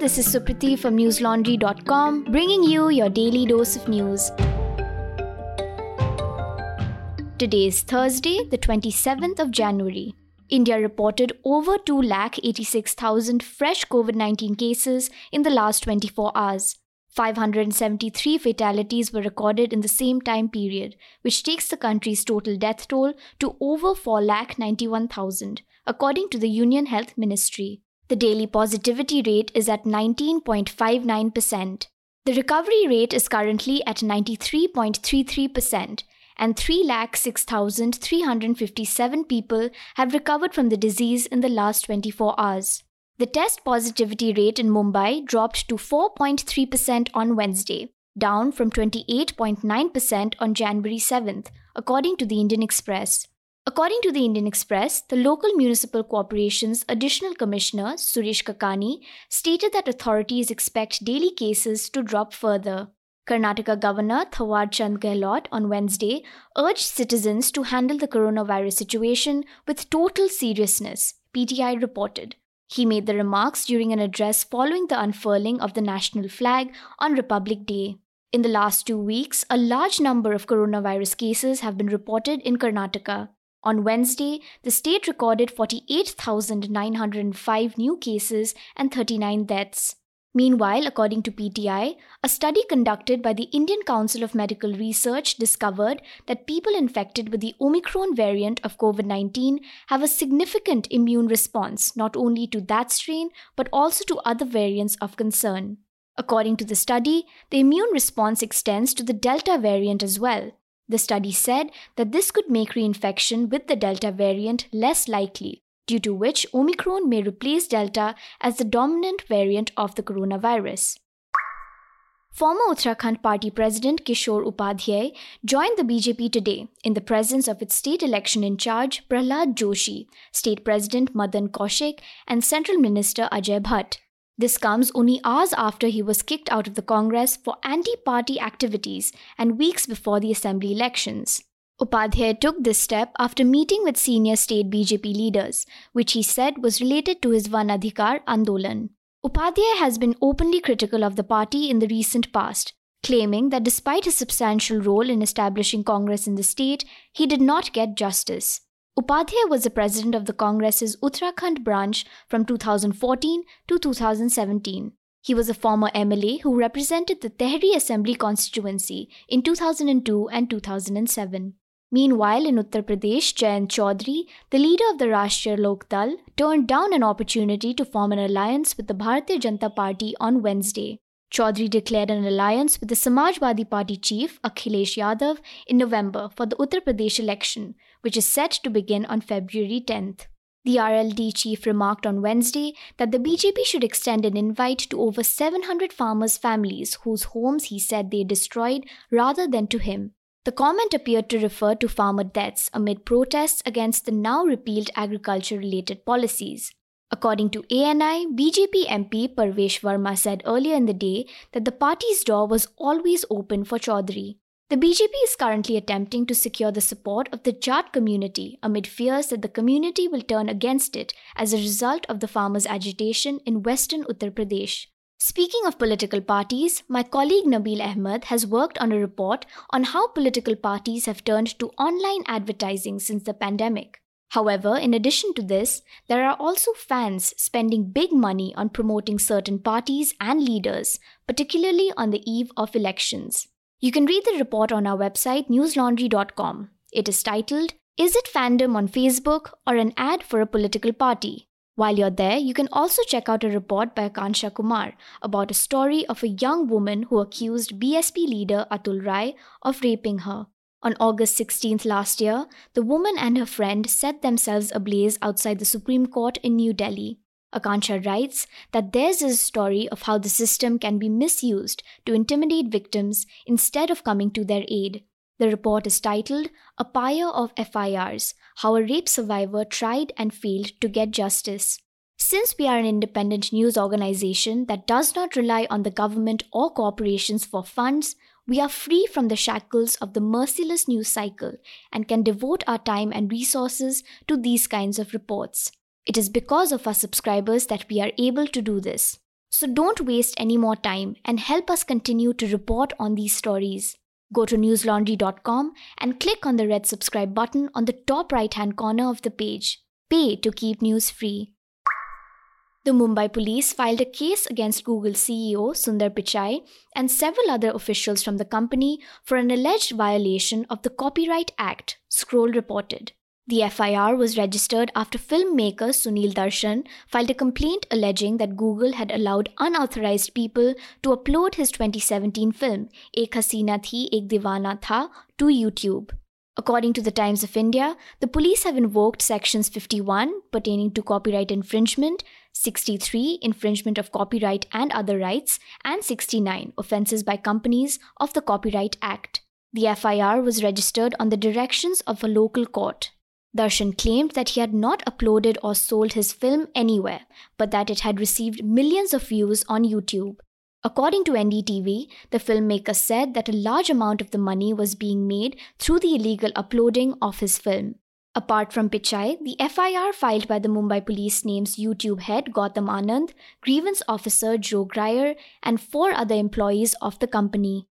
this is Supriti from newslaundry.com bringing you your daily dose of news. Today is Thursday, the 27th of January. India reported over 2,86,000 fresh COVID 19 cases in the last 24 hours. 573 fatalities were recorded in the same time period, which takes the country's total death toll to over 4,91,000, according to the Union Health Ministry. The daily positivity rate is at 19.59%. The recovery rate is currently at 93.33%, and 3,06,357 people have recovered from the disease in the last 24 hours. The test positivity rate in Mumbai dropped to 4.3% on Wednesday, down from 28.9% on January 7th, according to the Indian Express. According to the Indian Express, the local municipal corporation's additional commissioner, Suresh Kakani, stated that authorities expect daily cases to drop further. Karnataka Governor Thawar Chand Gehlot on Wednesday urged citizens to handle the coronavirus situation with total seriousness, PTI reported. He made the remarks during an address following the unfurling of the national flag on Republic Day. In the last two weeks, a large number of coronavirus cases have been reported in Karnataka. On Wednesday, the state recorded 48,905 new cases and 39 deaths. Meanwhile, according to PTI, a study conducted by the Indian Council of Medical Research discovered that people infected with the Omicron variant of COVID 19 have a significant immune response not only to that strain but also to other variants of concern. According to the study, the immune response extends to the Delta variant as well. The study said that this could make reinfection with the Delta variant less likely, due to which Omicron may replace Delta as the dominant variant of the coronavirus. Former Uttarakhand Party President Kishore Upadhyay joined the BJP today in the presence of its state election in charge Prahlad Joshi, State President Madan Kaushik, and Central Minister Ajay Bhatt. This comes only hours after he was kicked out of the Congress for anti party activities and weeks before the assembly elections. Upadhyay took this step after meeting with senior state BJP leaders, which he said was related to his Van Adhikar Andolan. Upadhyay has been openly critical of the party in the recent past, claiming that despite his substantial role in establishing Congress in the state, he did not get justice. Upadhyay was the president of the Congress's Uttarakhand branch from 2014 to 2017. He was a former MLA who represented the Tehri Assembly constituency in 2002 and 2007. Meanwhile, in Uttar Pradesh, Jayant Chaudhary, the leader of the Rashtriya Lok Dal, turned down an opportunity to form an alliance with the Bharatiya Janata Party on Wednesday. Chaudhary declared an alliance with the Samajwadi Party chief Akhilesh Yadav in November for the Uttar Pradesh election, which is set to begin on February 10th. The RLD chief remarked on Wednesday that the BJP should extend an invite to over 700 farmers' families whose homes he said they destroyed rather than to him. The comment appeared to refer to farmer deaths amid protests against the now repealed agriculture related policies. According to ANI, BJP MP Parvesh Verma said earlier in the day that the party's door was always open for Chaudhary. The BJP is currently attempting to secure the support of the Jat community amid fears that the community will turn against it as a result of the farmers' agitation in western Uttar Pradesh. Speaking of political parties, my colleague Nabil Ahmed has worked on a report on how political parties have turned to online advertising since the pandemic. However, in addition to this, there are also fans spending big money on promoting certain parties and leaders, particularly on the eve of elections. You can read the report on our website newslaundry.com. It is titled, Is it fandom on Facebook or an ad for a political party? While you're there, you can also check out a report by Akansha Kumar about a story of a young woman who accused BSP leader Atul Rai of raping her. On August 16th last year, the woman and her friend set themselves ablaze outside the Supreme Court in New Delhi. Akansha writes that theirs is a story of how the system can be misused to intimidate victims instead of coming to their aid. The report is titled A Pyre of FIRs How a Rape Survivor Tried and Failed to Get Justice. Since we are an independent news organization that does not rely on the government or corporations for funds, we are free from the shackles of the merciless news cycle and can devote our time and resources to these kinds of reports. It is because of our subscribers that we are able to do this. So don't waste any more time and help us continue to report on these stories. Go to newslaundry.com and click on the red subscribe button on the top right hand corner of the page. Pay to keep news free. The Mumbai police filed a case against Google CEO Sundar Pichai and several other officials from the company for an alleged violation of the Copyright Act, Scroll reported. The FIR was registered after filmmaker Sunil Darshan filed a complaint alleging that Google had allowed unauthorized people to upload his 2017 film Ek Hasina Thi Ek Divana Tha to YouTube. According to the Times of India, the police have invoked sections 51 pertaining to copyright infringement, 63 infringement of copyright and other rights, and 69 offences by companies of the Copyright Act. The FIR was registered on the directions of a local court. Darshan claimed that he had not uploaded or sold his film anywhere, but that it had received millions of views on YouTube. According to NDTV, the filmmaker said that a large amount of the money was being made through the illegal uploading of his film. Apart from Pichai, the FIR filed by the Mumbai police names YouTube head Gautam Anand, grievance officer Joe Grier, and four other employees of the company.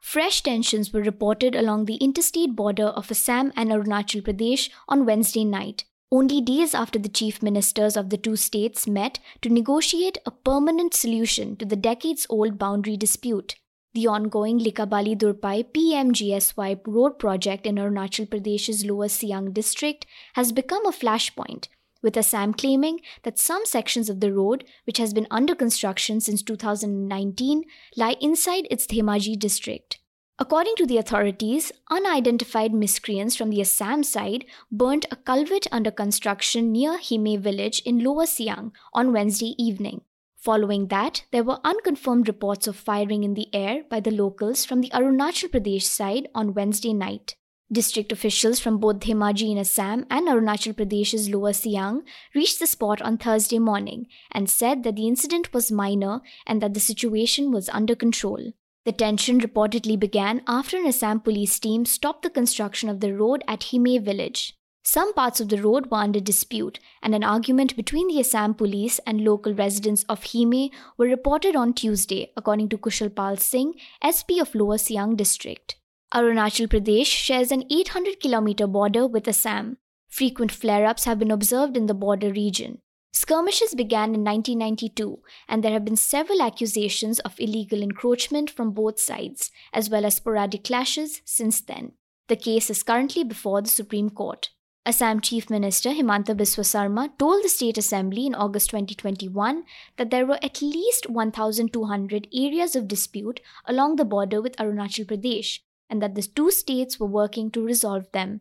Fresh tensions were reported along the interstate border of Assam and Arunachal Pradesh on Wednesday night, only days after the chief ministers of the two states met to negotiate a permanent solution to the decades old boundary dispute. The ongoing Likabali Durpai PMGSY road project in Arunachal Pradesh's Lower Siang district has become a flashpoint, with Assam claiming that some sections of the road, which has been under construction since 2019, lie inside its Dhemaji district. According to the authorities, unidentified miscreants from the Assam side burnt a culvert under construction near Hime village in Lower Siang on Wednesday evening. Following that, there were unconfirmed reports of firing in the air by the locals from the Arunachal Pradesh side on Wednesday night. District officials from both Dhemaji in Assam and Arunachal Pradesh's Lower Siang reached the spot on Thursday morning and said that the incident was minor and that the situation was under control. The tension reportedly began after an Assam police team stopped the construction of the road at Hime village. Some parts of the road were under dispute, and an argument between the Assam police and local residents of Hime were reported on Tuesday, according to Kushal Pal Singh, SP of Lower Siang district. Arunachal Pradesh shares an 800 kilometer border with Assam. Frequent flare ups have been observed in the border region. Skirmishes began in 1992, and there have been several accusations of illegal encroachment from both sides, as well as sporadic clashes since then. The case is currently before the Supreme Court. Assam Chief Minister Himanta Biswa Sarma told the State Assembly in August 2021 that there were at least 1,200 areas of dispute along the border with Arunachal Pradesh, and that the two states were working to resolve them.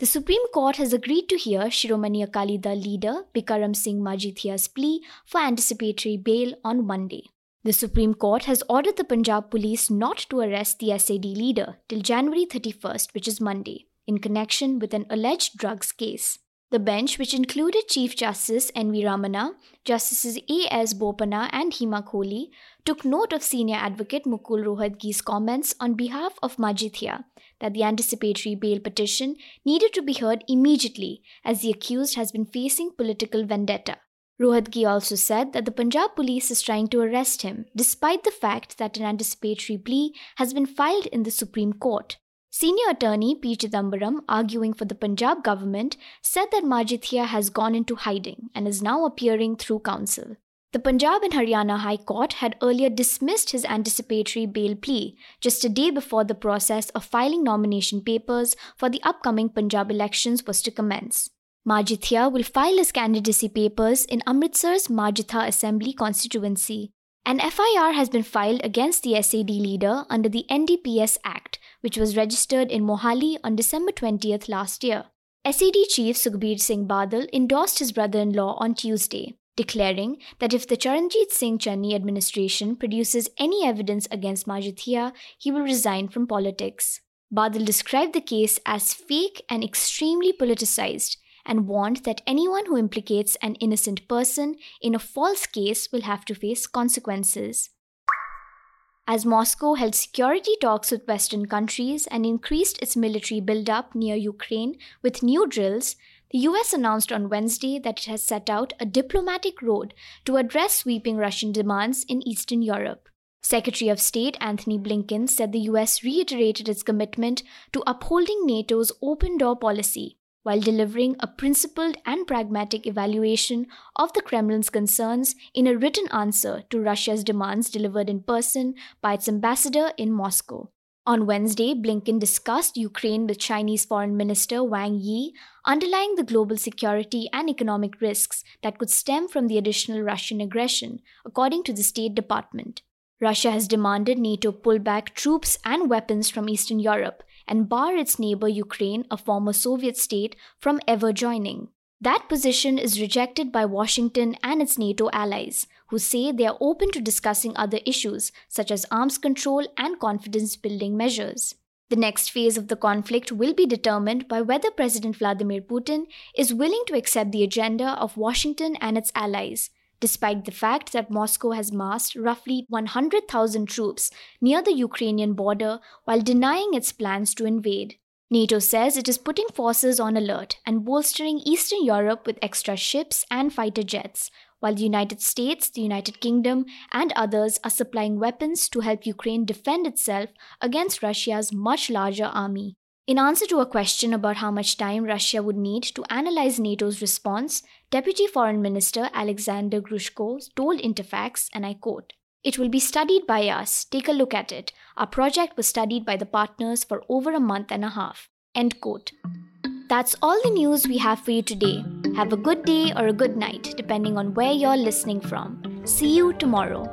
The Supreme Court has agreed to hear Shiromani Akali Dal leader Bikram Singh Majithia's plea for anticipatory bail on Monday. The Supreme Court has ordered the Punjab police not to arrest the SAD leader till January 31st, which is Monday, in connection with an alleged drugs case. The bench, which included Chief Justice N.V. Ramana, Justices A.S. Bopanna and Hima Kohli, took note of senior advocate Mukul Rohatgi's comments on behalf of Majithia that the anticipatory bail petition needed to be heard immediately as the accused has been facing political vendetta. Rohatgi also said that the Punjab police is trying to arrest him, despite the fact that an anticipatory plea has been filed in the Supreme Court. Senior attorney P. Chidambaram, arguing for the Punjab government, said that Majithia has gone into hiding and is now appearing through counsel. The Punjab and Haryana High Court had earlier dismissed his anticipatory bail plea just a day before the process of filing nomination papers for the upcoming Punjab elections was to commence. Majithia will file his candidacy papers in Amritsar's Majitha Assembly constituency. An FIR has been filed against the SAD leader under the NDPS Act, which was registered in Mohali on December 20th last year. SAD chief Sukhbir Singh Badal endorsed his brother in law on Tuesday, declaring that if the Charanjit Singh Channi administration produces any evidence against Majithia, he will resign from politics. Badal described the case as fake and extremely politicized and warned that anyone who implicates an innocent person in a false case will have to face consequences. As Moscow held security talks with Western countries and increased its military buildup near Ukraine with new drills, the US announced on Wednesday that it has set out a diplomatic road to address sweeping Russian demands in Eastern Europe. Secretary of State Antony Blinken said the US reiterated its commitment to upholding NATO's open door policy while delivering a principled and pragmatic evaluation of the Kremlin's concerns in a written answer to Russia's demands delivered in person by its ambassador in Moscow. On Wednesday, Blinken discussed Ukraine with Chinese Foreign Minister Wang Yi, underlying the global security and economic risks that could stem from the additional Russian aggression, according to the State Department. Russia has demanded NATO pull back troops and weapons from Eastern Europe and bar its neighbor Ukraine, a former Soviet state, from ever joining. That position is rejected by Washington and its NATO allies, who say they are open to discussing other issues such as arms control and confidence building measures. The next phase of the conflict will be determined by whether President Vladimir Putin is willing to accept the agenda of Washington and its allies, despite the fact that Moscow has massed roughly 100,000 troops near the Ukrainian border while denying its plans to invade. NATO says it is putting forces on alert and bolstering Eastern Europe with extra ships and fighter jets, while the United States, the United Kingdom, and others are supplying weapons to help Ukraine defend itself against Russia's much larger army. In answer to a question about how much time Russia would need to analyze NATO's response, Deputy Foreign Minister Alexander Grushko told Interfax, and I quote, It will be studied by us. Take a look at it. Our project was studied by the partners for over a month and a half. End quote. That's all the news we have for you today. Have a good day or a good night, depending on where you're listening from. See you tomorrow.